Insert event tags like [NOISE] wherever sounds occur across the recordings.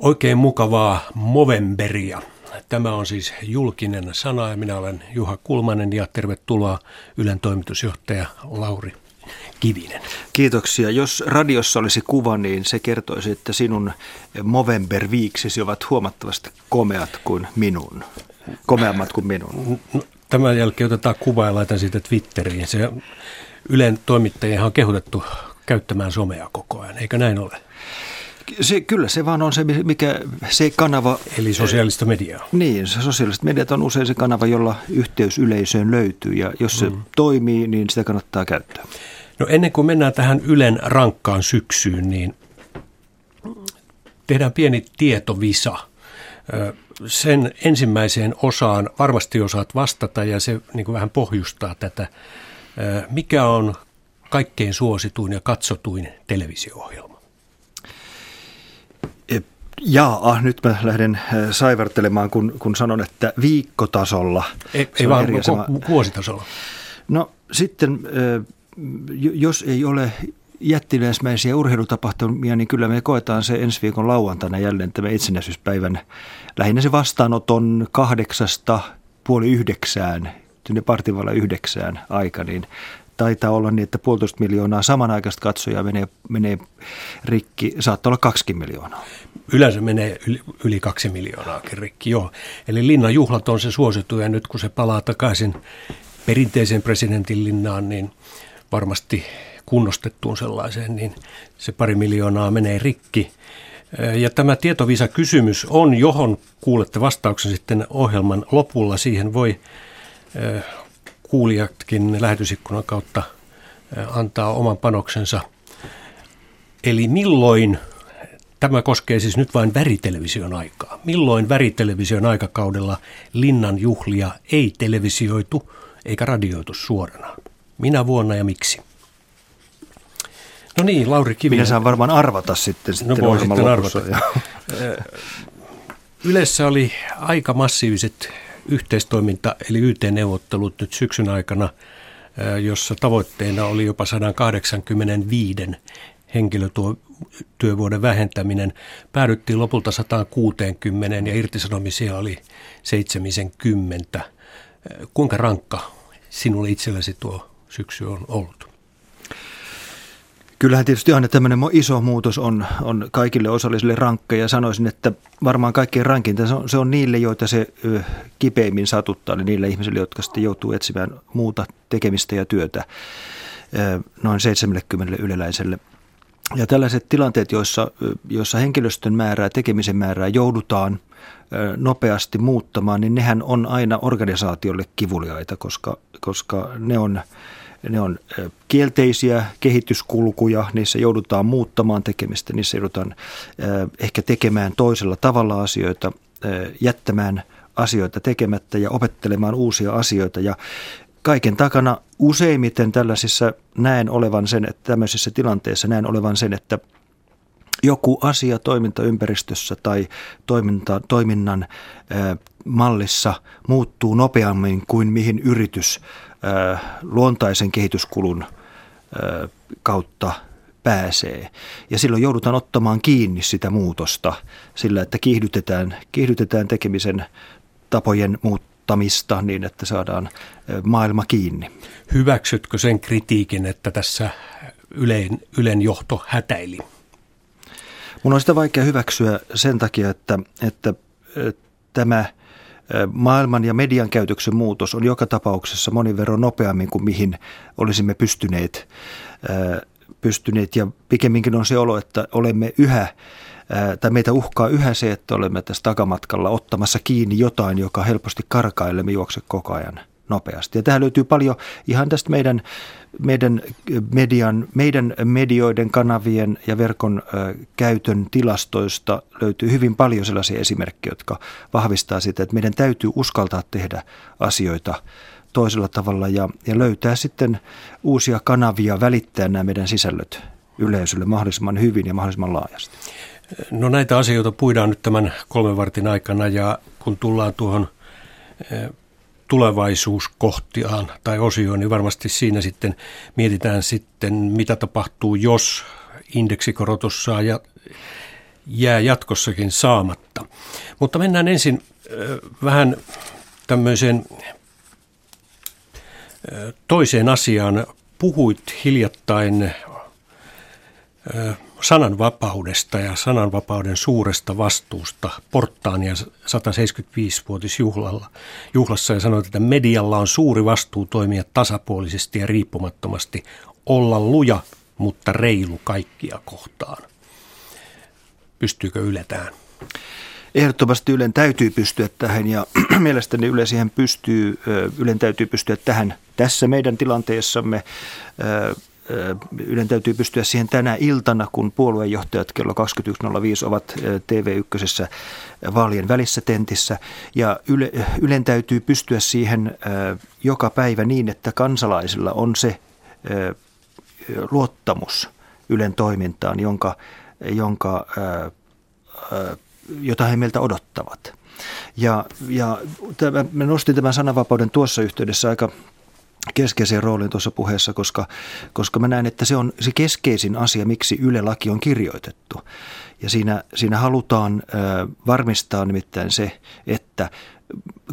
Oikein mukavaa Movemberia. Tämä on siis julkinen sana ja minä olen Juha Kulmanen ja tervetuloa Ylen toimitusjohtaja Lauri Kivinen. Kiitoksia. Jos radiossa olisi kuva, niin se kertoisi, että sinun Movember-viiksesi ovat huomattavasti komeat kuin minun. Komeammat kuin minun. No, tämän jälkeen otetaan kuva ja laitan siitä Twitteriin. Se Ylen toimittajien on kehotettu käyttämään somea koko ajan, eikö näin ole? Se, kyllä se vaan on se, mikä se kanava... Eli sosiaalista mediaa. Niin, se sosiaaliset mediat on usein se kanava, jolla yhteys yleisöön löytyy ja jos se mm. toimii, niin sitä kannattaa käyttää. No ennen kuin mennään tähän Ylen rankkaan syksyyn, niin tehdään pieni tietovisa. Sen ensimmäiseen osaan varmasti osaat vastata ja se niin kuin vähän pohjustaa tätä. Mikä on kaikkein suosituin ja katsotuin televisio-ohjelma? Jaa, nyt mä lähden äh, saivartelemaan, kun, kun sanon, että viikkotasolla. Ei, ei vaan ku, vuositasolla. No sitten, äh, jos ei ole jättiläismäisiä urheilutapahtumia, niin kyllä me koetaan se ensi viikon lauantaina jälleen tämä itsenäisyyspäivän lähinnä se vastaanoton kahdeksasta puoli yhdeksään, sinne partivalla yhdeksään aika, niin taitaa olla niin, että puolitoista miljoonaa samanaikaista katsojaa menee, menee rikki, saattaa olla kaksi miljoonaa. Yleensä menee yli, yli kaksi miljoonaakin rikki, joo. Eli linnan juhlat on se suosittu ja nyt kun se palaa takaisin perinteiseen presidentin linnaan, niin varmasti kunnostettuun sellaiseen, niin se pari miljoonaa menee rikki. Ja tämä tietovisa-kysymys on, johon kuulette vastauksen sitten ohjelman lopulla. Siihen voi kuulijatkin lähetysikkunan kautta antaa oman panoksensa. Eli milloin, tämä koskee siis nyt vain väritelevision aikaa, milloin väritelevision aikakaudella linnan juhlia ei televisioitu eikä radioitu suorana? Minä vuonna ja miksi? No niin, Lauri Kivinen. Minä saan varmaan arvata sitten, sitten no voi sitten arvata. Ylessä oli aika massiiviset yhteistoiminta eli YT-neuvottelut nyt syksyn aikana, jossa tavoitteena oli jopa 185 henkilötyövuoden vähentäminen. Päädyttiin lopulta 160 ja irtisanomisia oli 70. Kuinka rankka sinulle itsellesi tuo syksy on ollut? Kyllähän tietysti aina tämmöinen iso muutos on, on kaikille osallisille rankka ja sanoisin, että varmaan kaikkein rankinta se on, se on niille, joita se ö, kipeimmin satuttaa, eli niille ihmisille, jotka sitten joutuu etsimään muuta tekemistä ja työtä ö, noin 70 yleläiselle. Ja tällaiset tilanteet, joissa, joissa henkilöstön määrää, tekemisen määrää joudutaan nopeasti muuttamaan, niin nehän on aina organisaatiolle kivuliaita, koska, koska ne on – ne on kielteisiä kehityskulkuja, niissä joudutaan muuttamaan tekemistä, niissä joudutaan ehkä tekemään toisella tavalla asioita, jättämään asioita tekemättä ja opettelemaan uusia asioita. Ja kaiken takana useimmiten tällaisissa näen olevan sen, että tämmöisissä tilanteissa näen olevan sen, että joku asia toimintaympäristössä tai toiminta, toiminnan mallissa muuttuu nopeammin kuin mihin yritys luontaisen kehityskulun kautta pääsee. Ja silloin joudutaan ottamaan kiinni sitä muutosta sillä, että kiihdytetään, kiihdytetään tekemisen tapojen muuttamista niin, että saadaan maailma kiinni. Hyväksytkö sen kritiikin, että tässä Ylen, Ylen johto hätäili? Mun on sitä vaikea hyväksyä sen takia, että, että tämä – maailman ja median käytöksen muutos on joka tapauksessa monin verran nopeammin kuin mihin olisimme pystyneet, pystyneet. Ja pikemminkin on se olo, että olemme yhä tai meitä uhkaa yhä se, että olemme tässä takamatkalla ottamassa kiinni jotain, joka helposti karkailemme juokse koko ajan nopeasti. Ja tähän löytyy paljon ihan tästä meidän, meidän, median, meidän medioiden, kanavien ja verkon käytön tilastoista löytyy hyvin paljon sellaisia esimerkkejä, jotka vahvistaa sitä, että meidän täytyy uskaltaa tehdä asioita toisella tavalla ja, ja löytää sitten uusia kanavia välittää nämä meidän sisällöt yleisölle mahdollisimman hyvin ja mahdollisimman laajasti. No näitä asioita puidaan nyt tämän kolmen vartin aikana ja kun tullaan tuohon tulevaisuuskohtiaan tai osioon, niin varmasti siinä sitten mietitään sitten, mitä tapahtuu, jos indeksikorotus saa ja jää jatkossakin saamatta. Mutta mennään ensin vähän tämmöiseen toiseen asiaan. Puhuit hiljattain sananvapaudesta ja sananvapauden suuresta vastuusta Portaania 175-vuotisjuhlalla juhlassa ja sanoit, että medialla on suuri vastuu toimia tasapuolisesti ja riippumattomasti, olla luja, mutta reilu kaikkia kohtaan. Pystyykö Yle tähän? Ehdottomasti Ylen täytyy pystyä tähän ja [CLEARS THROAT] mielestäni Yle siihen pystyy, Ylen täytyy pystyä tähän tässä meidän tilanteessamme Ylen täytyy pystyä siihen tänä iltana, kun puoluejohtajat kello 21.05 ovat TV1 vaalien välissä tentissä. Ja Yle, Ylen täytyy pystyä siihen joka päivä niin, että kansalaisilla on se luottamus Ylen toimintaan, jonka, jonka, jota he meiltä odottavat. Ja, ja tämä, mä nostin tämän sananvapauden tuossa yhteydessä aika keskeiseen rooliin tuossa puheessa, koska, koska mä näen, että se on se keskeisin asia, miksi Yle-laki on kirjoitettu. Ja siinä, siinä halutaan ö, varmistaa nimittäin se, että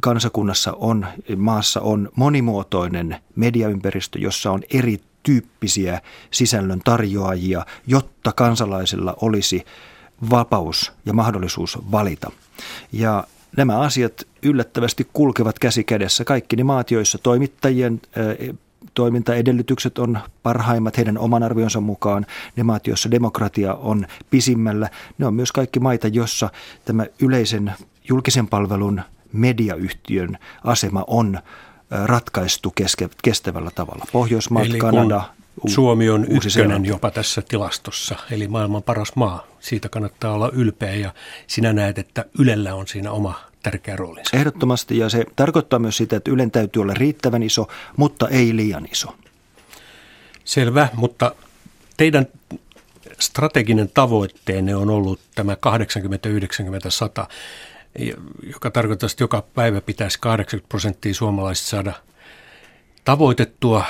kansakunnassa on, maassa on monimuotoinen mediaympäristö, jossa on eri tyyppisiä sisällön tarjoajia, jotta kansalaisilla olisi vapaus ja mahdollisuus valita. Ja nämä asiat yllättävästi kulkevat käsi kädessä. Kaikki ne maat, joissa toimittajien toimintaedellytykset on parhaimmat heidän oman arvionsa mukaan. Ne maat, joissa demokratia on pisimmällä, ne on myös kaikki maita, jossa tämä yleisen julkisen palvelun mediayhtiön asema on ratkaistu kestävällä tavalla. Pohjoismaat, Eli Kanada, Suomi on ykkönen jopa tässä tilastossa, eli maailman paras maa. Siitä kannattaa olla ylpeä ja sinä näet, että Ylellä on siinä oma tärkeä roolinsa. Ehdottomasti ja se tarkoittaa myös sitä, että Ylen täytyy olla riittävän iso, mutta ei liian iso. Selvä, mutta teidän strateginen tavoitteenne on ollut tämä 80-90-100, joka tarkoittaa, että joka päivä pitäisi 80 prosenttia suomalaisista saada tavoitettua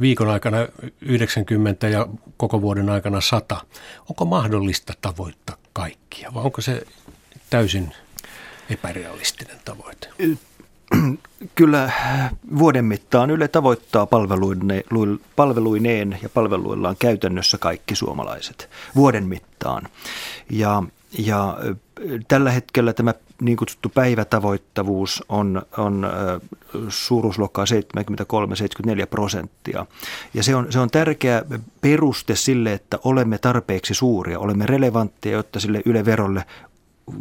viikon aikana 90 ja koko vuoden aikana 100. Onko mahdollista tavoittaa kaikkia vai onko se täysin epärealistinen tavoite? Kyllä vuoden mittaan Yle tavoittaa palveluineen ja palveluillaan käytännössä kaikki suomalaiset vuoden mittaan. Ja, ja tällä hetkellä tämä niin kutsuttu päivätavoittavuus on, on suuruusluokkaa 73-74 prosenttia. Ja se on, se on tärkeä peruste sille, että olemme tarpeeksi suuria, olemme relevantteja, jotta sille yleverolle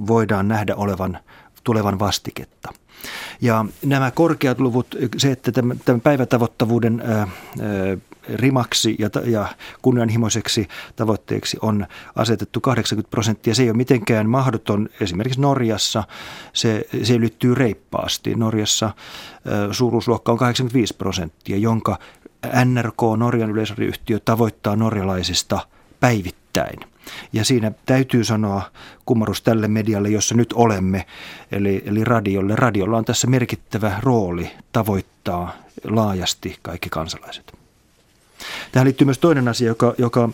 voidaan nähdä olevan tulevan vastiketta. Ja nämä korkeat luvut, se, että tämän, päivätavoittavuuden rimaksi ja, ja kunnianhimoiseksi tavoitteeksi on asetettu 80 prosenttia. Se ei ole mitenkään mahdoton. Esimerkiksi Norjassa se, se ylittyy reippaasti. Norjassa suuruusluokka on 85 prosenttia, jonka NRK, Norjan yleisradioyhtiö, tavoittaa norjalaisista päivittäin – ja siinä täytyy sanoa kumarus tälle medialle, jossa nyt olemme, eli, eli radiolle. Radiolla on tässä merkittävä rooli tavoittaa laajasti kaikki kansalaiset. Tähän liittyy myös toinen asia, joka, joka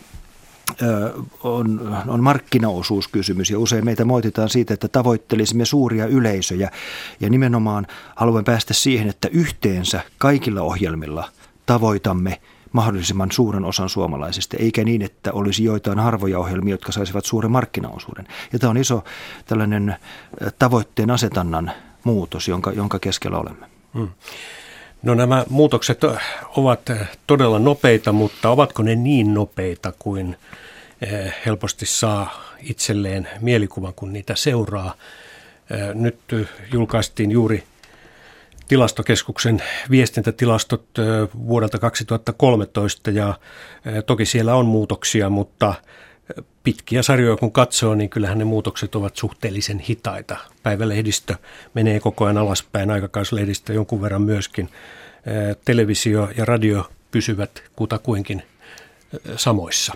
on, on markkinaosuuskysymys ja usein meitä moititaan siitä, että tavoittelisimme suuria yleisöjä ja nimenomaan haluan päästä siihen, että yhteensä kaikilla ohjelmilla tavoitamme mahdollisimman suuren osan suomalaisista, eikä niin, että olisi joitain harvoja ohjelmia, jotka saisivat suuren markkinaosuuden. Ja tämä on iso tällainen tavoitteen asetannan muutos, jonka, jonka keskellä olemme. Hmm. No nämä muutokset ovat todella nopeita, mutta ovatko ne niin nopeita kuin helposti saa itselleen mielikuvan, kun niitä seuraa? Nyt julkaistiin juuri tilastokeskuksen viestintätilastot vuodelta 2013 ja toki siellä on muutoksia, mutta pitkiä sarjoja kun katsoo, niin kyllähän ne muutokset ovat suhteellisen hitaita. Päivälehdistö menee koko ajan alaspäin, aikakauslehdistö jonkun verran myöskin. Televisio ja radio pysyvät kutakuinkin samoissa.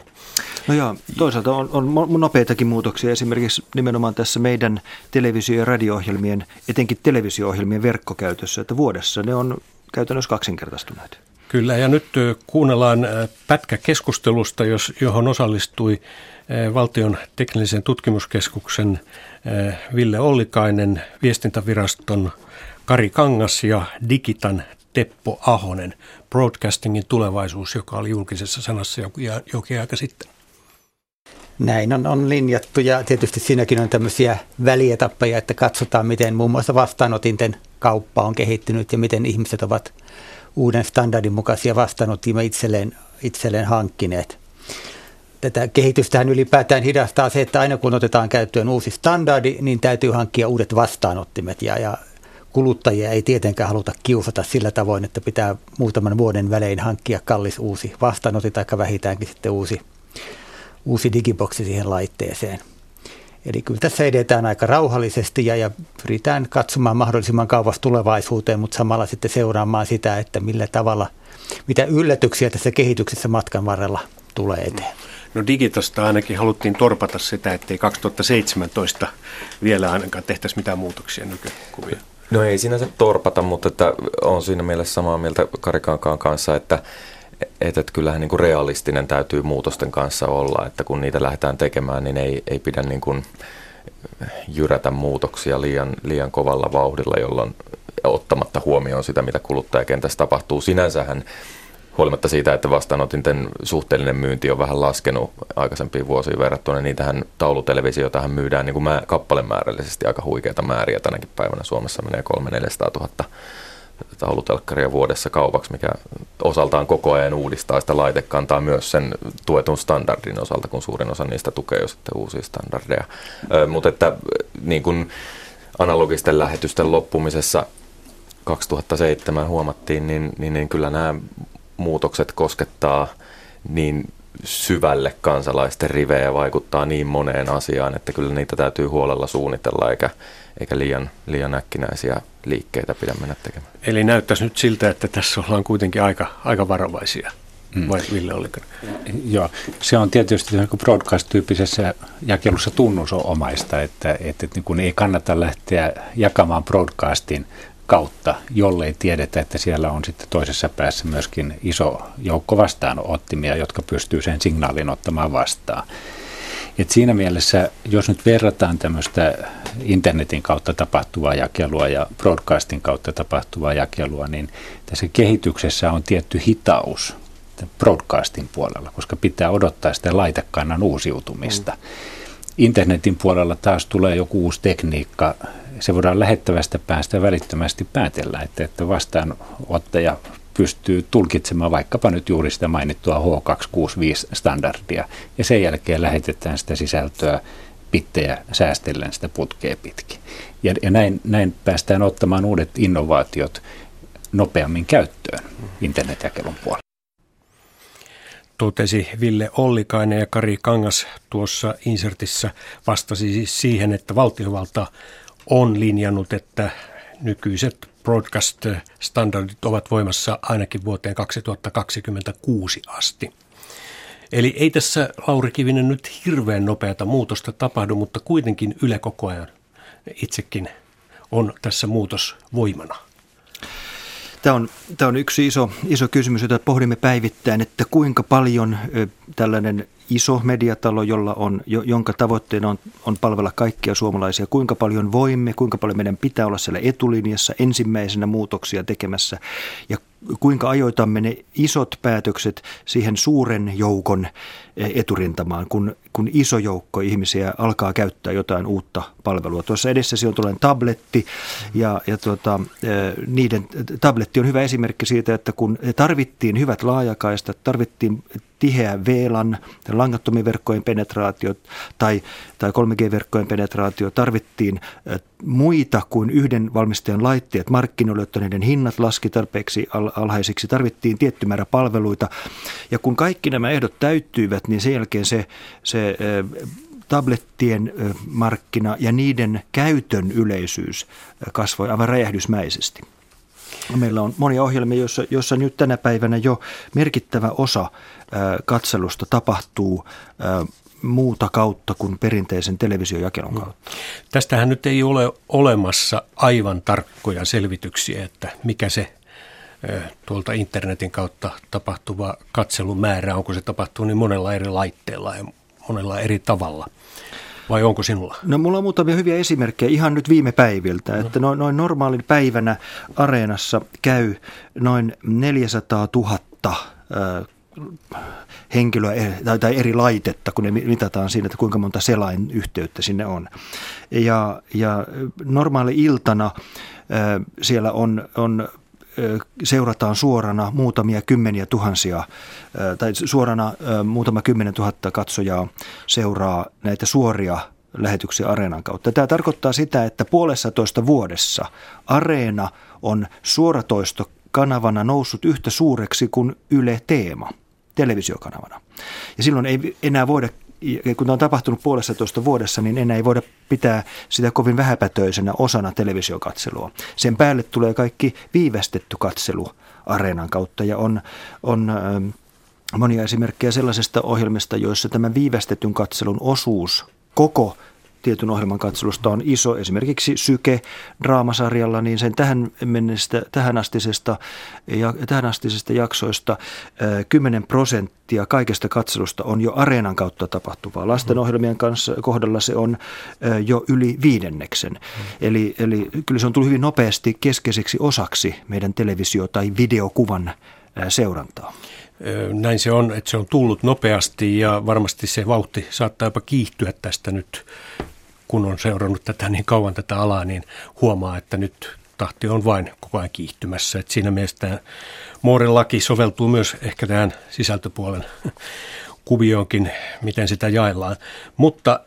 No joo, toisaalta on, on nopeitakin muutoksia esimerkiksi nimenomaan tässä meidän televisio- ja radio-ohjelmien, etenkin televisio-ohjelmien verkkokäytössä, että vuodessa ne on käytännössä kaksinkertaistuneet. Kyllä, ja nyt kuunnellaan pätkä keskustelusta, johon osallistui Valtion teknillisen tutkimuskeskuksen Ville Ollikainen, viestintäviraston Kari Kangas ja Digitan Teppo Ahonen. Broadcastingin tulevaisuus, joka oli julkisessa sanassa jokin aika sitten. Näin on, on linjattu ja tietysti siinäkin on tämmöisiä välietappeja, että katsotaan miten muun muassa vastaanotinten kauppa on kehittynyt ja miten ihmiset ovat uuden standardin mukaisia vastaanottimia itselleen, itselleen hankkineet. Tätä kehitystähän ylipäätään hidastaa se, että aina kun otetaan käyttöön uusi standardi, niin täytyy hankkia uudet vastaanottimet ja, ja kuluttajia ei tietenkään haluta kiusata sillä tavoin, että pitää muutaman vuoden välein hankkia kallis uusi vastaanotti tai vähintäänkin sitten uusi, uusi digiboksi siihen laitteeseen. Eli kyllä tässä edetään aika rauhallisesti ja, ja pyritään katsomaan mahdollisimman kauas tulevaisuuteen, mutta samalla sitten seuraamaan sitä, että millä tavalla, mitä yllätyksiä tässä kehityksessä matkan varrella tulee eteen. No digitasta ainakin haluttiin torpata sitä, ettei 2017 vielä ainakaan tehtäisi mitään muutoksia nykykuvia. No ei sinänsä torpata, mutta että on siinä mielessä samaa mieltä Karikankaan kanssa, että että, että kyllähän niin kuin realistinen täytyy muutosten kanssa olla, että kun niitä lähdetään tekemään, niin ei, ei pidä niin kuin jyrätä muutoksia liian, liian kovalla vauhdilla, jolloin ottamatta huomioon sitä, mitä kuluttajakentässä tapahtuu. Sinänsähän huolimatta siitä, että vastaanotinten suhteellinen myynti on vähän laskenut aikaisempiin vuosiin verrattuna, niin tähän taulutelevisiotahan myydään niin kuin mä, kappalemäärällisesti aika huikeita määriä. Tänäkin päivänä Suomessa menee 300 000 taulutelkkaria vuodessa kaupaksi, mikä osaltaan koko ajan uudistaa sitä laitekantaa myös sen tuetun standardin osalta, kun suurin osa niistä tukee jo sitten uusia standardeja. Ö, mutta että niin kuin analogisten lähetysten loppumisessa 2007 huomattiin, niin, niin, niin kyllä nämä muutokset koskettaa niin syvälle kansalaisten rivejä ja vaikuttaa niin moneen asiaan, että kyllä niitä täytyy huolella suunnitella eikä, eikä liian, liian äkkinäisiä liikkeitä pidä mennä tekemään. Eli näyttäisi nyt siltä, että tässä ollaan kuitenkin aika, aika varovaisia. Hmm. Vai Ville Ollikainen? Joo, se on tietysti niin broadcast-tyyppisessä jakelussa tunnusomaista, että, että, että niin kun ei kannata lähteä jakamaan broadcastin kautta, jollei tiedetä, että siellä on sitten toisessa päässä myöskin iso joukko vastaanottimia, jotka pystyy sen signaalin ottamaan vastaan. Et siinä mielessä, jos nyt verrataan tämmöistä internetin kautta tapahtuvaa jakelua ja broadcastin kautta tapahtuvaa jakelua, niin tässä kehityksessä on tietty hitaus broadcastin puolella, koska pitää odottaa sitä laitekannan uusiutumista. Mm. Internetin puolella taas tulee joku uusi tekniikka, se voidaan lähettävästä päästä välittömästi päätellä, että, että vastaanottaja pystyy tulkitsemaan vaikkapa nyt juuri sitä mainittua H265-standardia, ja sen jälkeen lähetetään sitä sisältöä pittejä säästellen sitä putkea pitkin. Ja, ja näin, näin päästään ottamaan uudet innovaatiot nopeammin käyttöön internetjakelun puolella. Totesi Ville Ollikainen ja Kari Kangas tuossa insertissä vastasi siis siihen, että valtiovalta on linjannut, että nykyiset broadcast-standardit ovat voimassa ainakin vuoteen 2026 asti. Eli ei tässä Lauri Kivinen nyt hirveän nopeata muutosta tapahdu, mutta kuitenkin Yle koko ajan itsekin on tässä muutos voimana. Tämä on, tämä on yksi iso, iso kysymys, jota pohdimme päivittäin, että kuinka paljon tällainen iso mediatalo, jolla on, jonka tavoitteena on, on palvella kaikkia suomalaisia, kuinka paljon voimme, kuinka paljon meidän pitää olla siellä etulinjassa ensimmäisenä muutoksia tekemässä ja kuinka ajoitamme ne isot päätökset siihen suuren joukon eturintamaan, kun, kun iso joukko ihmisiä alkaa käyttää jotain uutta palvelua. Tuossa edessäsi on tuollainen tabletti ja, ja tuota, niiden, tabletti on hyvä esimerkki siitä, että kun tarvittiin hyvät laajakaistat, tarvittiin tiheä VLAN, langattomien verkkojen penetraatio tai, tai 3G-verkkojen penetraatio, tarvittiin muita kuin yhden valmistajan laitteet markkinoille, jotta niiden hinnat laski tarpeeksi alhaisiksi. Tarvittiin tietty määrä palveluita. Ja kun kaikki nämä ehdot täyttyivät, niin sen jälkeen se, se tablettien markkina ja niiden käytön yleisyys kasvoi aivan räjähdysmäisesti. Meillä on monia ohjelmia, joissa, joissa nyt tänä päivänä jo merkittävä osa katselusta tapahtuu muuta kautta kuin perinteisen televisiojakelun mm. kautta. Tästähän nyt ei ole olemassa aivan tarkkoja selvityksiä, että mikä se tuolta internetin kautta tapahtuva katselumäärä, onko se tapahtunut niin monella eri laitteella ja monella eri tavalla. Vai onko sinulla? No mulla on muutamia hyviä esimerkkejä ihan nyt viime päiviltä, no. että noin, noin normaalin päivänä areenassa käy noin 400 000 henkilöä tai, tai eri laitetta, kun ne mitataan siinä, että kuinka monta selain yhteyttä sinne on. Ja, ja normaali iltana siellä on, on seurataan suorana muutamia kymmeniä tuhansia, tai suorana muutama kymmenen tuhatta katsojaa seuraa näitä suoria lähetyksiä Areenan kautta. Tämä tarkoittaa sitä, että puolessa toista vuodessa Areena on suoratoisto kanavana noussut yhtä suureksi kuin Yle Teema televisiokanavana. Ja silloin ei enää voida kun tämä on tapahtunut puolessa toista vuodessa, niin enää ei voida pitää sitä kovin vähäpätöisenä osana televisiokatselua. Sen päälle tulee kaikki viivästetty katselu areenan kautta ja on, on ähm, monia esimerkkejä sellaisesta ohjelmista, joissa tämä viivästetyn katselun osuus koko tietyn ohjelman katselusta on iso. Esimerkiksi Syke draamasarjalla, niin sen tähän, mennessä, tähän, astisesta, ja, tähän astisesta jaksoista 10 prosenttia kaikesta katselusta on jo areenan kautta tapahtuvaa. Lastenohjelmien kanssa kohdalla se on jo yli viidenneksen. Mm. Eli, eli kyllä se on tullut hyvin nopeasti keskeiseksi osaksi meidän televisio- tai videokuvan seurantaa. Näin se on, että se on tullut nopeasti ja varmasti se vauhti saattaa jopa kiihtyä tästä nyt kun on seurannut tätä niin kauan tätä alaa, niin huomaa, että nyt tahti on vain koko ajan kiihtymässä. Et siinä mielessä tämä Mooren laki soveltuu myös ehkä tähän sisältöpuolen [LAUGHS] kuvioonkin, miten sitä jaellaan. Mutta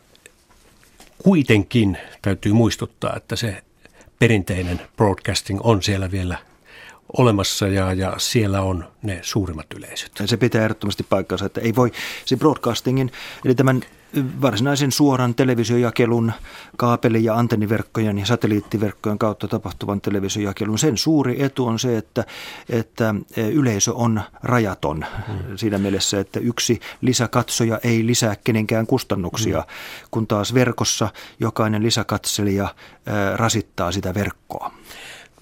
kuitenkin täytyy muistuttaa, että se perinteinen broadcasting on siellä vielä olemassa ja, ja siellä on ne suurimmat yleisöt. Se pitää ehdottomasti paikkansa, että ei voi se broadcastingin, eli tämän varsinaisen suoran televisiojakelun, kaapeli- ja antenniverkkojen ja satelliittiverkkojen kautta tapahtuvan televisiojakelun. Sen suuri etu on se, että, että yleisö on rajaton hmm. siinä mielessä, että yksi lisäkatsoja ei lisää kenenkään kustannuksia, hmm. kun taas verkossa jokainen lisäkatselija rasittaa sitä verkkoa.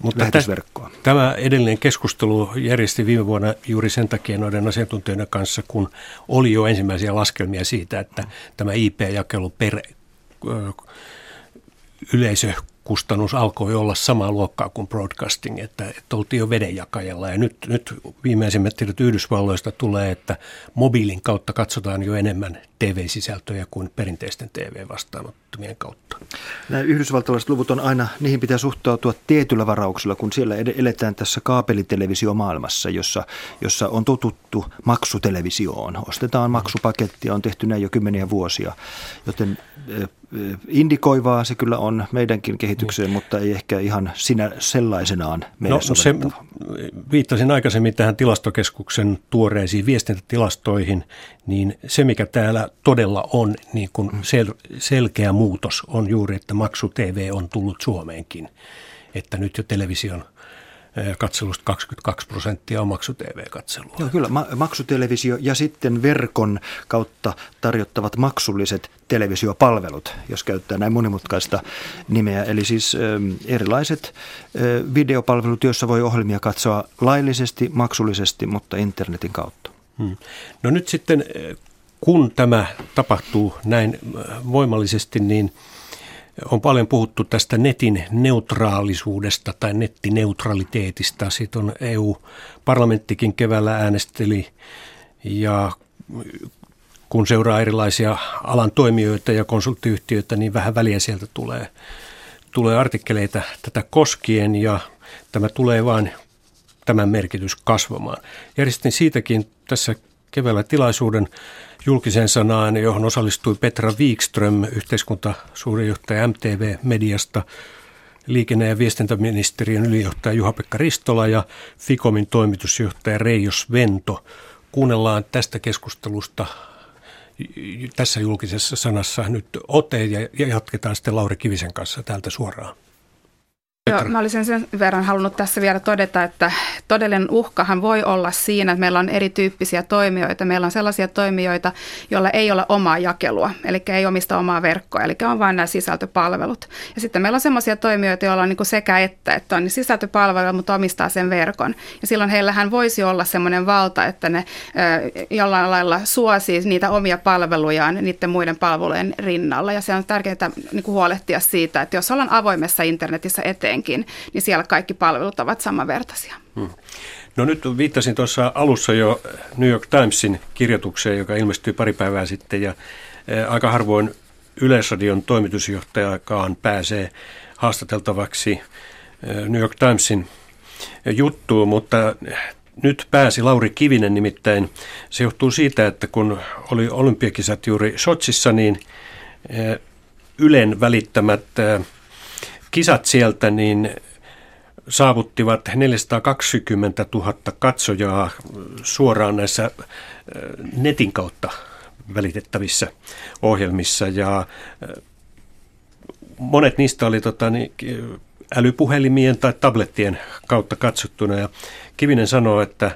Mutta lähetysverkkoa. Tämä edellinen keskustelu järjesti viime vuonna juuri sen takia noiden asiantuntijoiden kanssa, kun oli jo ensimmäisiä laskelmia siitä, että tämä IP-jakelu per yleisö kustannus alkoi olla samaa luokkaa kuin broadcasting, että, että oltiin jo vedenjakajalla. Ja nyt, nyt viimeisimmät tiedot Yhdysvalloista tulee, että mobiilin kautta katsotaan jo enemmän TV-sisältöjä kuin perinteisten TV-vastaanottomien kautta. Nämä yhdysvaltalaiset luvut on aina, niihin pitää suhtautua tietyllä varauksella, kun siellä eletään tässä kaapelitelevisiomaailmassa, jossa, jossa on totuttu maksutelevisioon. Ostetaan maksupakettia, on tehty näin jo kymmeniä vuosia, joten indikoivaa se kyllä on meidänkin kehitykseen, niin. mutta ei ehkä ihan sinä sellaisenaan meille no, se, Viittasin aikaisemmin tähän tilastokeskuksen tuoreisiin viestintätilastoihin, niin se mikä täällä todella on niin kuin mm. sel, selkeä muutos on juuri, että maksu TV on tullut Suomeenkin. Että nyt jo television – katselusta 22 prosenttia on maksu-TV-katselua. Joo, kyllä. Ma- maksutelevisio ja sitten verkon kautta tarjottavat maksulliset televisiopalvelut, jos käyttää näin monimutkaista nimeä. Eli siis erilaiset ö, videopalvelut, joissa voi ohjelmia katsoa laillisesti, maksullisesti, mutta internetin kautta. Hmm. No nyt sitten, kun tämä tapahtuu näin voimallisesti, niin – on paljon puhuttu tästä netin neutraalisuudesta tai nettineutraliteetista. Siitä on EU-parlamenttikin keväällä äänesteli ja kun seuraa erilaisia alan toimijoita ja konsulttiyhtiöitä, niin vähän väliä sieltä tulee, tulee artikkeleita tätä koskien ja tämä tulee vain tämän merkitys kasvamaan. Järjestin siitäkin tässä keväällä tilaisuuden julkiseen sanaan, johon osallistui Petra Wikström, yhteiskuntasuurijohtaja MTV-mediasta, liikenne- ja viestintäministeriön ylijohtaja Juha-Pekka Ristola ja Fikomin toimitusjohtaja Reijo Vento. Kuunnellaan tästä keskustelusta tässä julkisessa sanassa nyt ote ja jatketaan sitten Lauri Kivisen kanssa täältä suoraan. Joo, mä olisin sen verran halunnut tässä vielä todeta, että todellinen uhkahan voi olla siinä, että meillä on erityyppisiä toimijoita. Meillä on sellaisia toimijoita, joilla ei ole omaa jakelua, eli ei omista omaa verkkoa, eli on vain nämä sisältöpalvelut. Ja sitten meillä on sellaisia toimijoita, joilla on niin kuin sekä että, että on sisältöpalvelu, mutta omistaa sen verkon. Ja silloin heillähän voisi olla semmoinen valta, että ne jollain lailla suosii niitä omia palvelujaan niiden muiden palvelujen rinnalla. Ja se on tärkeää niin kuin huolehtia siitä, että jos ollaan avoimessa internetissä eteenkin, niin siellä kaikki palvelut ovat samanvertaisia. Hmm. No nyt viittasin tuossa alussa jo New York Timesin kirjoitukseen, joka ilmestyi pari päivää sitten ja aika harvoin Yleisradion toimitusjohtajakaan pääsee haastateltavaksi New York Timesin juttuun, mutta nyt pääsi Lauri Kivinen nimittäin. Se johtuu siitä, että kun oli olympiakisat juuri Sotsissa, niin Ylen välittämät kisat sieltä niin saavuttivat 420 000 katsojaa suoraan näissä netin kautta välitettävissä ohjelmissa. Ja monet niistä oli tota, niin, älypuhelimien tai tablettien kautta katsottuna. Ja Kivinen sanoo, että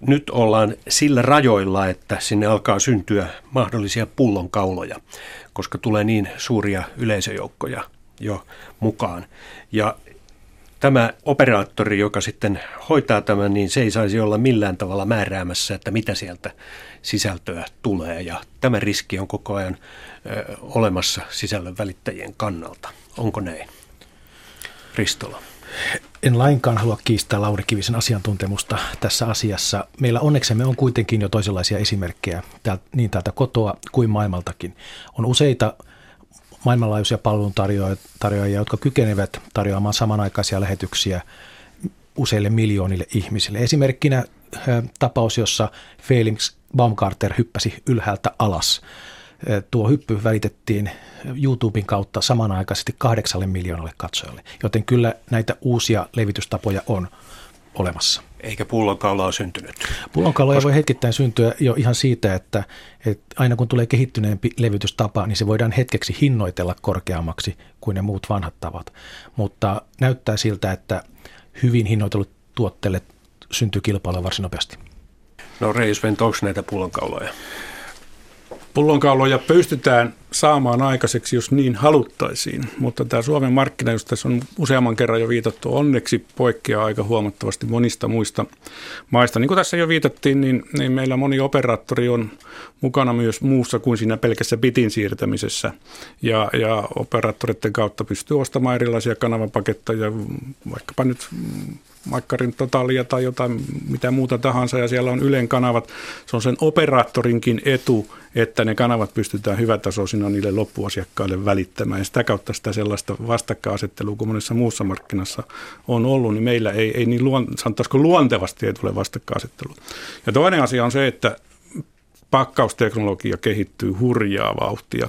nyt ollaan sillä rajoilla, että sinne alkaa syntyä mahdollisia pullonkauloja, koska tulee niin suuria yleisöjoukkoja jo mukaan. Ja tämä operaattori, joka sitten hoitaa tämän, niin se ei saisi olla millään tavalla määräämässä, että mitä sieltä sisältöä tulee. Ja tämä riski on koko ajan ö, olemassa sisällön välittäjien kannalta. Onko näin? Ristola. En lainkaan halua kiistää Lauri Kivisen asiantuntemusta tässä asiassa. Meillä onneksemme on kuitenkin jo toisenlaisia esimerkkejä niin täältä kotoa kuin maailmaltakin. On useita maailmanlaajuisia palveluntarjoajia, jotka kykenevät tarjoamaan samanaikaisia lähetyksiä useille miljoonille ihmisille. Esimerkkinä tapaus, jossa Felix Baumgarter hyppäsi ylhäältä alas. Tuo hyppy välitettiin YouTuben kautta samanaikaisesti kahdeksalle miljoonalle katsojalle, joten kyllä näitä uusia levitystapoja on olemassa. Eikä pullonkaulaa syntynyt. Pullonkauloja Koska... voi hetkittäin syntyä jo ihan siitä, että, että aina kun tulee kehittyneempi levytystapa, niin se voidaan hetkeksi hinnoitella korkeammaksi kuin ne muut vanhat tavat. Mutta näyttää siltä, että hyvin hinnoitellut tuotteille syntyy kilpailua varsin nopeasti. No Reis, onko näitä pullonkauloja? Pullonkauloja pystytään saamaan aikaiseksi, jos niin haluttaisiin, mutta tämä Suomen markkina, josta tässä on useamman kerran jo viitattu, onneksi poikkeaa aika huomattavasti monista muista maista. Niin kuin tässä jo viitattiin, niin, niin meillä moni operaattori on mukana myös muussa kuin siinä pelkässä bitin siirtämisessä. Ja, ja operaattoreiden kautta pystyy ostamaan erilaisia kanavapaketteja, vaikkapa nyt Maikkarin Totalia tai jotain mitä muuta tahansa ja siellä on Ylen kanavat. Se on sen operaattorinkin etu, että ne kanavat pystytään hyvätasoisina niille loppuasiakkaille välittämään. Ja sitä kautta sitä sellaista vastakkainasettelua kuin monessa muussa markkinassa on ollut, niin meillä ei, ei niin luon, sanotaanko luontevasti ei tule vastakkainasettelua. Ja toinen asia on se, että pakkausteknologia kehittyy hurjaa vauhtia.